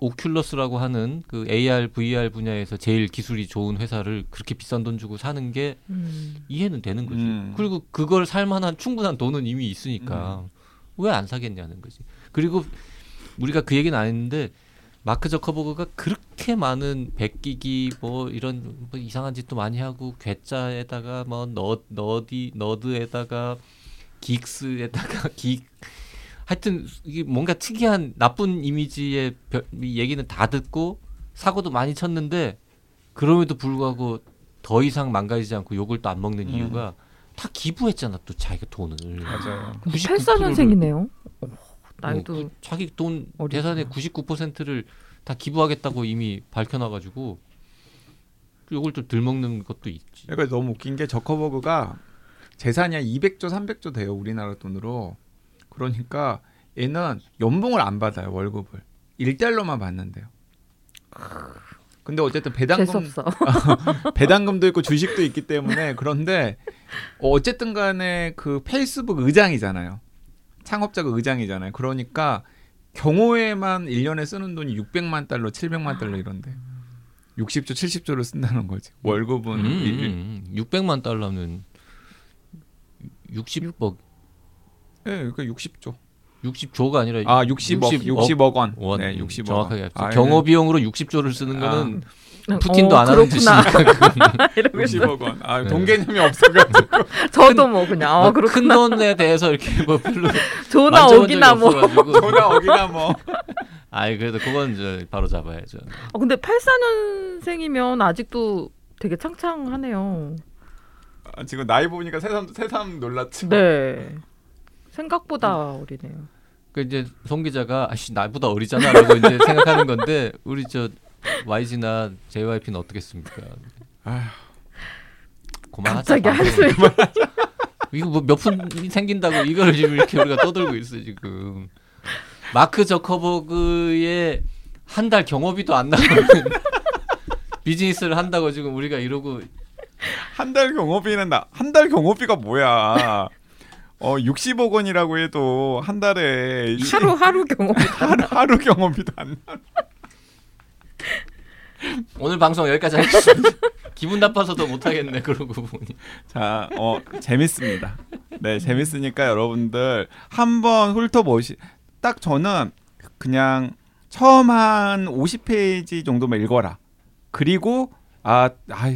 오큘러스라고 하는 그 AR, VR 분야에서 제일 기술이 좋은 회사를 그렇게 비싼 돈 주고 사는 게 음. 이해는 되는 거지. 음. 그리고 그걸 살 만한 충분한 돈은 이미 있으니까 왜안 사겠냐는 거지. 그리고 우리가 그 얘기는 안 했는데 마크 저커버그가 그렇게 많은 백기기 뭐 이런 뭐 이상한 짓도 많이 하고 괴짜에다가 뭐 너, 너디 너드에다가 긱스에다가 긱 하여튼 이게 뭔가 특이한 나쁜 이미지의 별- 이 얘기는 다 듣고 사고도 많이 쳤는데 그럼에도 불구하고 더 이상 망가지지 않고 욕을 또 안 먹는 음. 이유가 다 기부했잖아 또 자기가 돈을 맞아요. 99% 84년생이네요. 나이도 어, 그 자기 돈 어리구나. 재산의 99%를 다 기부하겠다고 이미 밝혀놔가지고 요걸 좀덜 먹는 것도 있지. 그러니까 너무 웃긴 게 저커버그가 재산이 한 200조, 300조 돼요 우리나라 돈으로. 그러니까 얘는 연봉을 안 받아요 월급을 1달러만 받는데요. 근데 어쨌든 배당금. 배당금도 있고 주식도 있기 때문에 그런데 어, 어쨌든 간에 그 페이스북 의장이잖아요. 창업자가 의장이잖아요. 그러니까 경호에만 1년에 쓰는 돈이 600만 달러, 700만 달러 이런데 60조, 70조를 쓴다는 거지. 월급은 음, 일- 음, 600만 달러면 60억 예, 그러니까 60조. 60조가 아니라 아, 60억, 60억 60억 원. 원 네, 60억. 정확하게 원. 아, 경호 비용으로 60조를 쓰는 아. 거는 푸틴도 어, 안 하는 그렇구나. 짓이니까 이러고 있어. 60억 원. 아, 네. 돈 개념이 없어가지고. 저도 뭐 그냥 아 그렇구나. 돈에 대해서 이렇게 뭐 별로 조나 만져본 어기나 뭐. 전화 어기나 뭐. 아이 그래도 그건 이제 바로 잡아야죠. 어, 근데 84년생이면 아직도 되게 창창하네요. 아, 지금 나이 보니까 새삼 새삼 놀랐지. 네. 생각보다 어리네요. 그 이제 송 기자가 아씨 나보다 어리잖아라고 이제 생각하는 건데 우리 저 YG나 JYP는 어떻겠습니까? 아휴. 갑자기 한숨. 이거 뭐 몇 푼이 생긴다고 이거를 지금 이렇게 우리가 떠들고 있어 지금. 마크 저커버그의 한 달 경호비도 안 나오는 비즈니스를 한다고 지금 우리가 이러고 한 달 경호비는 나 한 달 경호비가 뭐야? 어 60억 원이라고 해도 한 달에 이- 하루 하루 경험. 하루, 하루 경호비도 안 나. 오늘 방송 여기까지 하겠습니다. 기분 나빠서도 못 하겠네 그러고 보니. 자, 어 재밌습니다. 네, 재밌으니까 여러분들 한번 훑어보시. 딱 저는 그냥 처음 한 50페이지 정도만 읽어라. 그리고 아, 아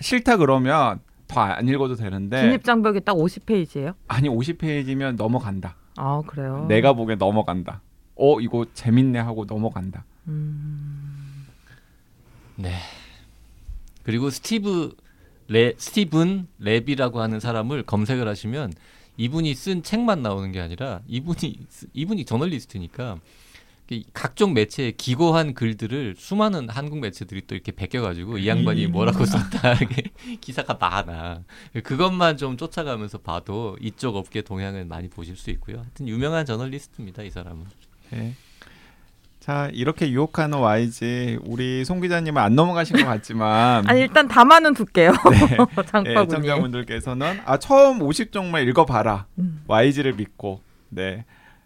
싫다 그러면 더 안 읽어도 되는데 진입 장벽이 딱 50페이지예요? 아니 50페이지면 넘어간다. 아 그래요. 내가 보기엔 넘어간다. 어 이거 재밌네 하고 넘어간다. 음, 네. 그리고 스티브 레 스티븐 레비라고 하는 사람을 검색을 하시면 이분이 쓴 책만 나오는 게 아니라 이분이 쓰- 이분이 저널리스트니까 이 각종 매체에 기고한 글들을 수많은 한국 매체들이 또 이렇게 베껴가지고 이 양반이 뭐라고 썼다 이렇게 기사가 많아. 그것만 좀 쫓아가면서 봐도 이쪽 업계 동향을 많이 보실 수 있고요. 하여튼 유명한 저널리스트입니다 이 사람은. 네. 자 이렇게 유혹하는 YG 우리 송 기자님은 안 넘어가신 것 같지만 아니 일단 담아는 둘게요. 네. 예, 장바구니. 청자분들께서는 아 처음 50종만 읽어봐라 음. YG를 믿고 네.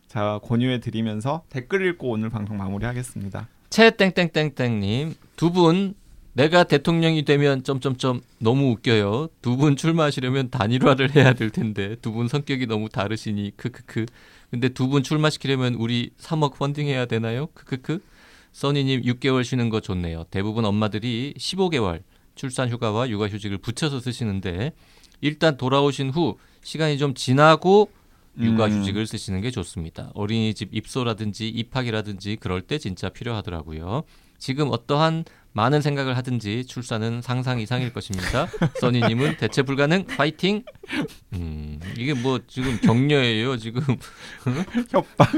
자 권유해 드리면서 댓글 읽고 오늘 방송 마무리하겠습니다. 채 땡땡땡땡님 두 분 내가 대통령이 되면 점점점 너무 웃겨요. 두 분 출마하시려면 단일화를 해야 될 텐데 두 분 성격이 너무 다르시니 크크크. 근데 두 분 출마시키려면 우리 3억 펀딩해야 되나요? 크크크. 써니님 6개월 쉬는 거 좋네요. 대부분 엄마들이 15개월 출산 휴가와 육아 휴직을 붙여서 쓰시는데 일단 돌아오신 후 시간이 좀 지나고 육아 음. 휴직을 쓰시는 게 좋습니다. 어린이집 입소라든지 입학이라든지 그럴 때 진짜 필요하더라고요. 지금 어떠한 많은 생각을 하든지 출산은 상상 이상일 것입니다. 써니님은 대체 불가능 파이팅. 음, 이게 뭐 지금 격려예요. 지금 협박.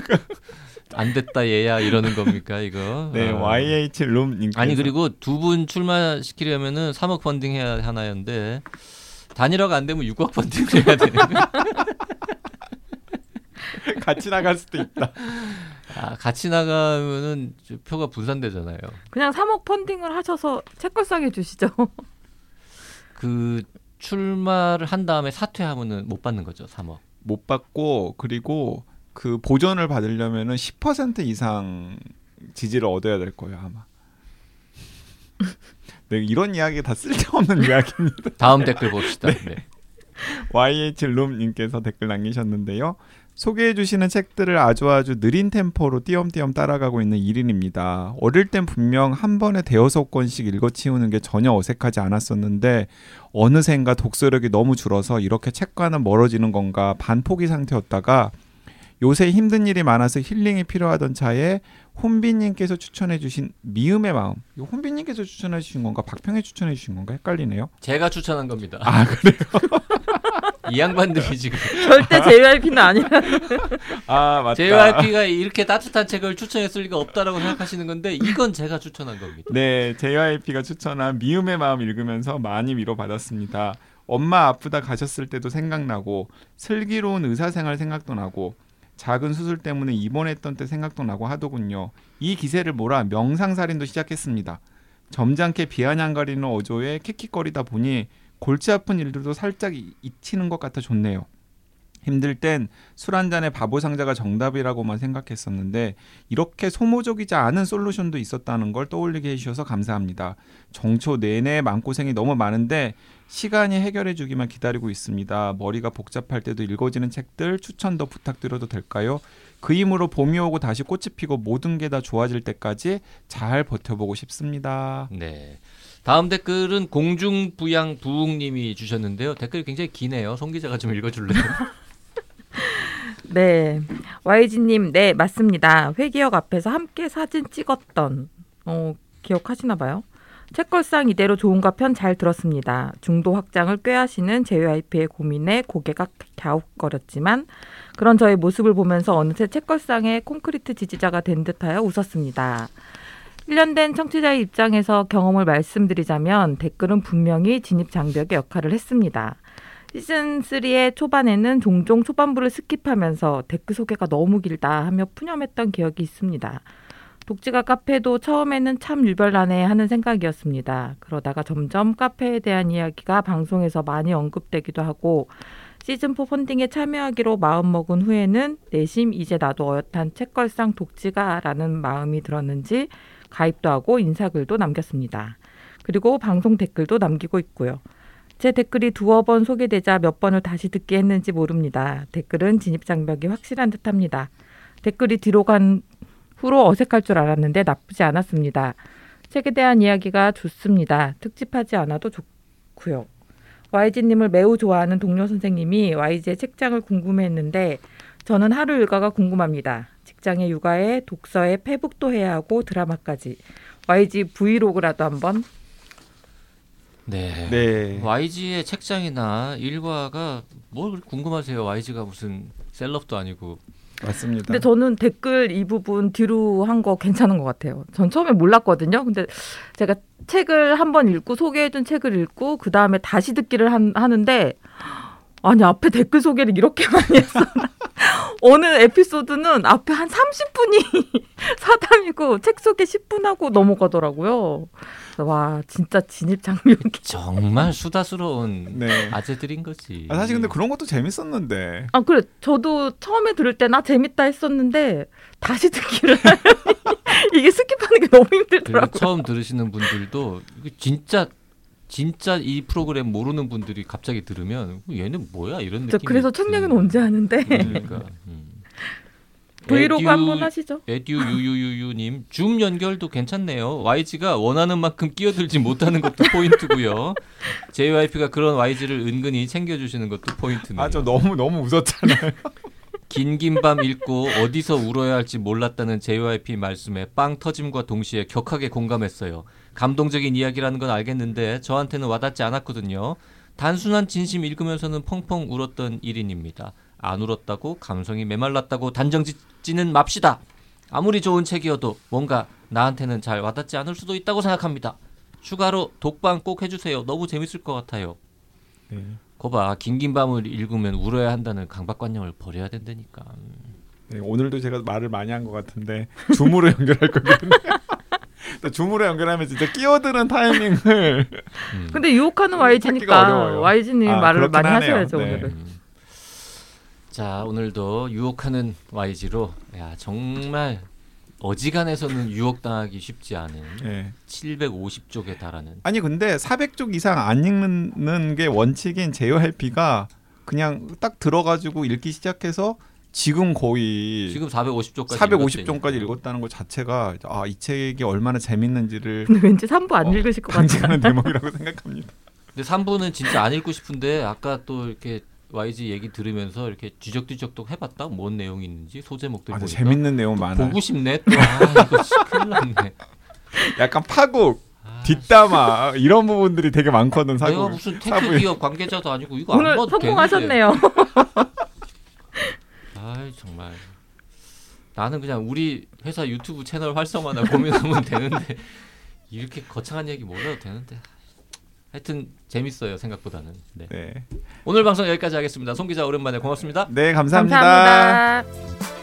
안 됐다 얘야 이러는 겁니까 이거? 네 아. YH 룸님께서 아니 그리고 두 분 출마시키려면은 3억 펀딩 해야 하나였는데 단일화가 안 되면 6억 펀딩을 해야 되는. 같이 나갈 수도 있다. 아, 같이 나가면은 저 표가 분산되잖아요. 그냥 3억 펀딩을 하셔서 책걸상해 주시죠. 그 출마를 한 다음에 사퇴하면은 못 받는 거죠, 3억. 못 받고 그리고 그 보전을 받으려면은 10% 이상 지지를 얻어야 될 거예요 아마. 네 이런 이야기 다 쓸데없는 이야기입니다. 다음 댓글 봅시다. 네. YH 룸님께서 댓글 남기셨는데요. 소개해 주시는 책들을 아주 아주 느린 템포로 띄엄띄엄 따라가고 있는 1인입니다. 어릴 땐 분명 한 번에 대여섯 권씩 읽어치우는 게 전혀 어색하지 않았었는데 어느샌가 독서력이 너무 줄어서 이렇게 책과는 멀어지는 건가 반포기 상태였다가 요새 힘든 일이 많아서 힐링이 필요하던 차에 혼비님께서 추천해 주신 미음의 마음 이거 혼비님께서 추천해 주신 건가 박평에 추천해 주신 건가 헷갈리네요. 제가 추천한 겁니다. 아 그래요? 이 양반들이 지금 절대 JYP는 아니라. 아 맞다. JYP가 이렇게 따뜻한 책을 추천했을 리가 없다라고 생각하시는 건데 이건 제가 추천한 겁니다. 네, JYP가 추천한 미움의 마음 읽으면서 많이 위로받았습니다. 엄마 아프다 가셨을 때도 생각나고 슬기로운 의사생활 생각도 나고 작은 수술 때문에 입원했던 때 생각도 나고 하더군요. 이 기세를 몰아 명상살인도 시작했습니다. 점잖게 비아냥거리는 어조에 킥킥거리다 보니 골치 아픈 일들도 살짝 이- 잊히는 것 같아 좋네요. 힘들 땐 술 한 잔에 바보 상자가 정답이라고만 생각했었는데 이렇게 소모적이지 않은 솔루션도 있었다는 걸 떠올리게 해주셔서 감사합니다. 정초 내내 마음고생이 너무 많은데 시간이 해결해 주기만 기다리고 있습니다. 머리가 복잡할 때도 읽어지는 책들 추천 더 부탁드려도 될까요? 그 힘으로 봄이 오고 다시 꽃이 피고 모든 게 다 좋아질 때까지 잘 버텨보고 싶습니다. 네. 다음 댓글은 공중부양 부웅님이 주셨는데요. 댓글이 굉장히 기네요. 송 기자가 좀 읽어줄래요? 네. YG님, 네, 맞습니다. 회기역 앞에서 함께 사진 찍었던, 어, 기억하시나 봐요. 책걸상 이대로 좋은가 편 잘 들었습니다. 중도 확장을 꾀하시는 JYP의 고민에 고개가 갸웃거렸지만 그런 저의 모습을 보면서 어느새 책걸상의 콘크리트 지지자가 된 듯하여 웃었습니다. 1년 된 청취자의 입장에서 경험을 말씀드리자면 댓글은 분명히 진입 장벽의 역할을 했습니다. 시즌 3의 초반에는 종종 초반부를 skip하면서 댓글 소개가 너무 길다 하며 푸념했던 기억이 있습니다. 독지가 카페도 처음에는 참 유별나네 하는 생각이었습니다. 그러다가 점점 카페에 대한 이야기가 방송에서 많이 언급되기도 하고 시즌4 펀딩에 참여하기로 마음먹은 후에는 내심 이제 나도 어엿한 책걸상 독지가 라는 마음이 들었는지 가입도 하고 인사글도 남겼습니다. 그리고 방송 댓글도 남기고 있고요. 제 댓글이 두어 번 소개되자 몇 번을 다시 듣게 했는지 모릅니다. 댓글은 진입 장벽이 확실한 듯합니다. 댓글이 뒤로 간 후로 어색할 줄 알았는데 나쁘지 않았습니다. 책에 대한 이야기가 좋습니다. 특집하지 않아도 좋고요. YG님을 매우 좋아하는 동료 선생님이 YG의 책장을 궁금해했는데 저는 하루 일과가 궁금합니다. 직장의 육아에 독서에 페북도 해야 하고 드라마까지 YG 브이로그라도 한번 네. 네. YG의 책장이나 일과가 뭘 궁금하세요? YG가 무슨 셀럽도 아니고. 맞습니다. 근데 저는 댓글 이 부분 뒤로 한 거 괜찮은 것 같아요. 전 처음에 몰랐거든요. 근데 제가 책을 한번 읽고 소개해준 책을 읽고 그 다음에 다시 듣기를 한, 하는데 아니 앞에 댓글 소개를 이렇게 많이 했어. 어느 에피소드는 앞에 한 30분이 사담이고 책 소개 10분 하고 넘어가더라고요. 와 진짜 진입 장벽이. 정말 수다스러운 네. 아재들인 거지. 아, 사실 근데 그런 것도 재밌었는데. 아 그래 저도 처음에 들을 때 나 재밌다 했었는데 다시 듣기를 이게 skip하는 게 너무 힘들더라고요. 처음 들으시는 분들도 진짜 진짜 이 프로그램 모르는 분들이 갑자기 들으면 얘는 뭐야 이런 저 느낌이 그래서 책 얘기는 드는 언제 하는데 그러니까 음. 브이로그 에듀- 한번 하시죠. 에듀 유유유유님 줌 연결도 괜찮네요. YG가 원하는 만큼 끼어들지 못하는 것도 포인트고요. JYP가 그런 YG를 은근히 챙겨주시는 것도 포인트네요. 아저 너무 너무 웃었잖아요. 긴긴 밤 읽고 어디서 울어야 할지 몰랐다는 JYP 말씀에 빵 터짐과 동시에 격하게 공감했어요. 감동적인 이야기라는 건 알겠는데 저한테는 와닿지 않았거든요. 단순한 진심 읽으면서는 펑펑 울었던 1인입니다. 안 울었다고 감성이 메말랐다고 단정 짓지는 맙시다. 아무리 좋은 책이어도 뭔가 나한테는 잘 와닿지 않을 수도 있다고 생각합니다. 추가로 독방 꼭 해주세요. 너무 재밌을 것 같아요. 네. 거봐 긴긴 밤을 읽으면 울어야 한다는 강박관념을 버려야 된다니까. 네, 오늘도 제가 말을 많이 한 것 같은데 줌으로 연결할 거거든요. 또 줌으로 연결하면 진짜 끼어드는 타이밍을 음. 근데 유혹하는 YG니까. YG님 아, 말을 많이 하네요. 하셔야죠 네. 오늘은. 음. 자 오늘도 유혹하는 YG로 야 정말 어지간해서는 유혹당하기 쉽지 않은 네. 750쪽에 달하는 아니 근데 400쪽 이상 안 읽는 게 원칙인 JYP가 그냥 딱 들어가지고 읽기 시작해서 지금 거의 지금 450쪽까지 450쪽까지 읽었다는 것 자체가 아 이 책이 얼마나 재밌는지를 근데 왠지 3부 안 어, 읽으실 것 같아요. 대목이라고 생각합니다. 근데 3부는 진짜 안 읽고 싶은데 아까 또 이렇게 YG 얘기 들으면서 이렇게 뒤적뒤적도 해봤다 뭔 내용이 있는지 소제목들 아주 보니까 재밌는 내용 많아요. 보고 싶네 또 아, 이거 큰일 났네 약간 파국, 아, 뒷담화 이런 부분들이 되게 많거든 내가 사고. 무슨 사부에. tech 기업 관계자도 아니고 이거 안 오늘 성공하셨네요. 아이 정말 나는 그냥 우리 회사 유튜브 채널 활성화나 고민하면 되는데 이렇게 거창한 얘기 몰라도 되는데 하여튼 재밌어요 생각보다는 네. 네. 오늘 방송 여기까지 하겠습니다 송 기자 오랜만에 고맙습니다 네, 감사합니다. 감사합니다.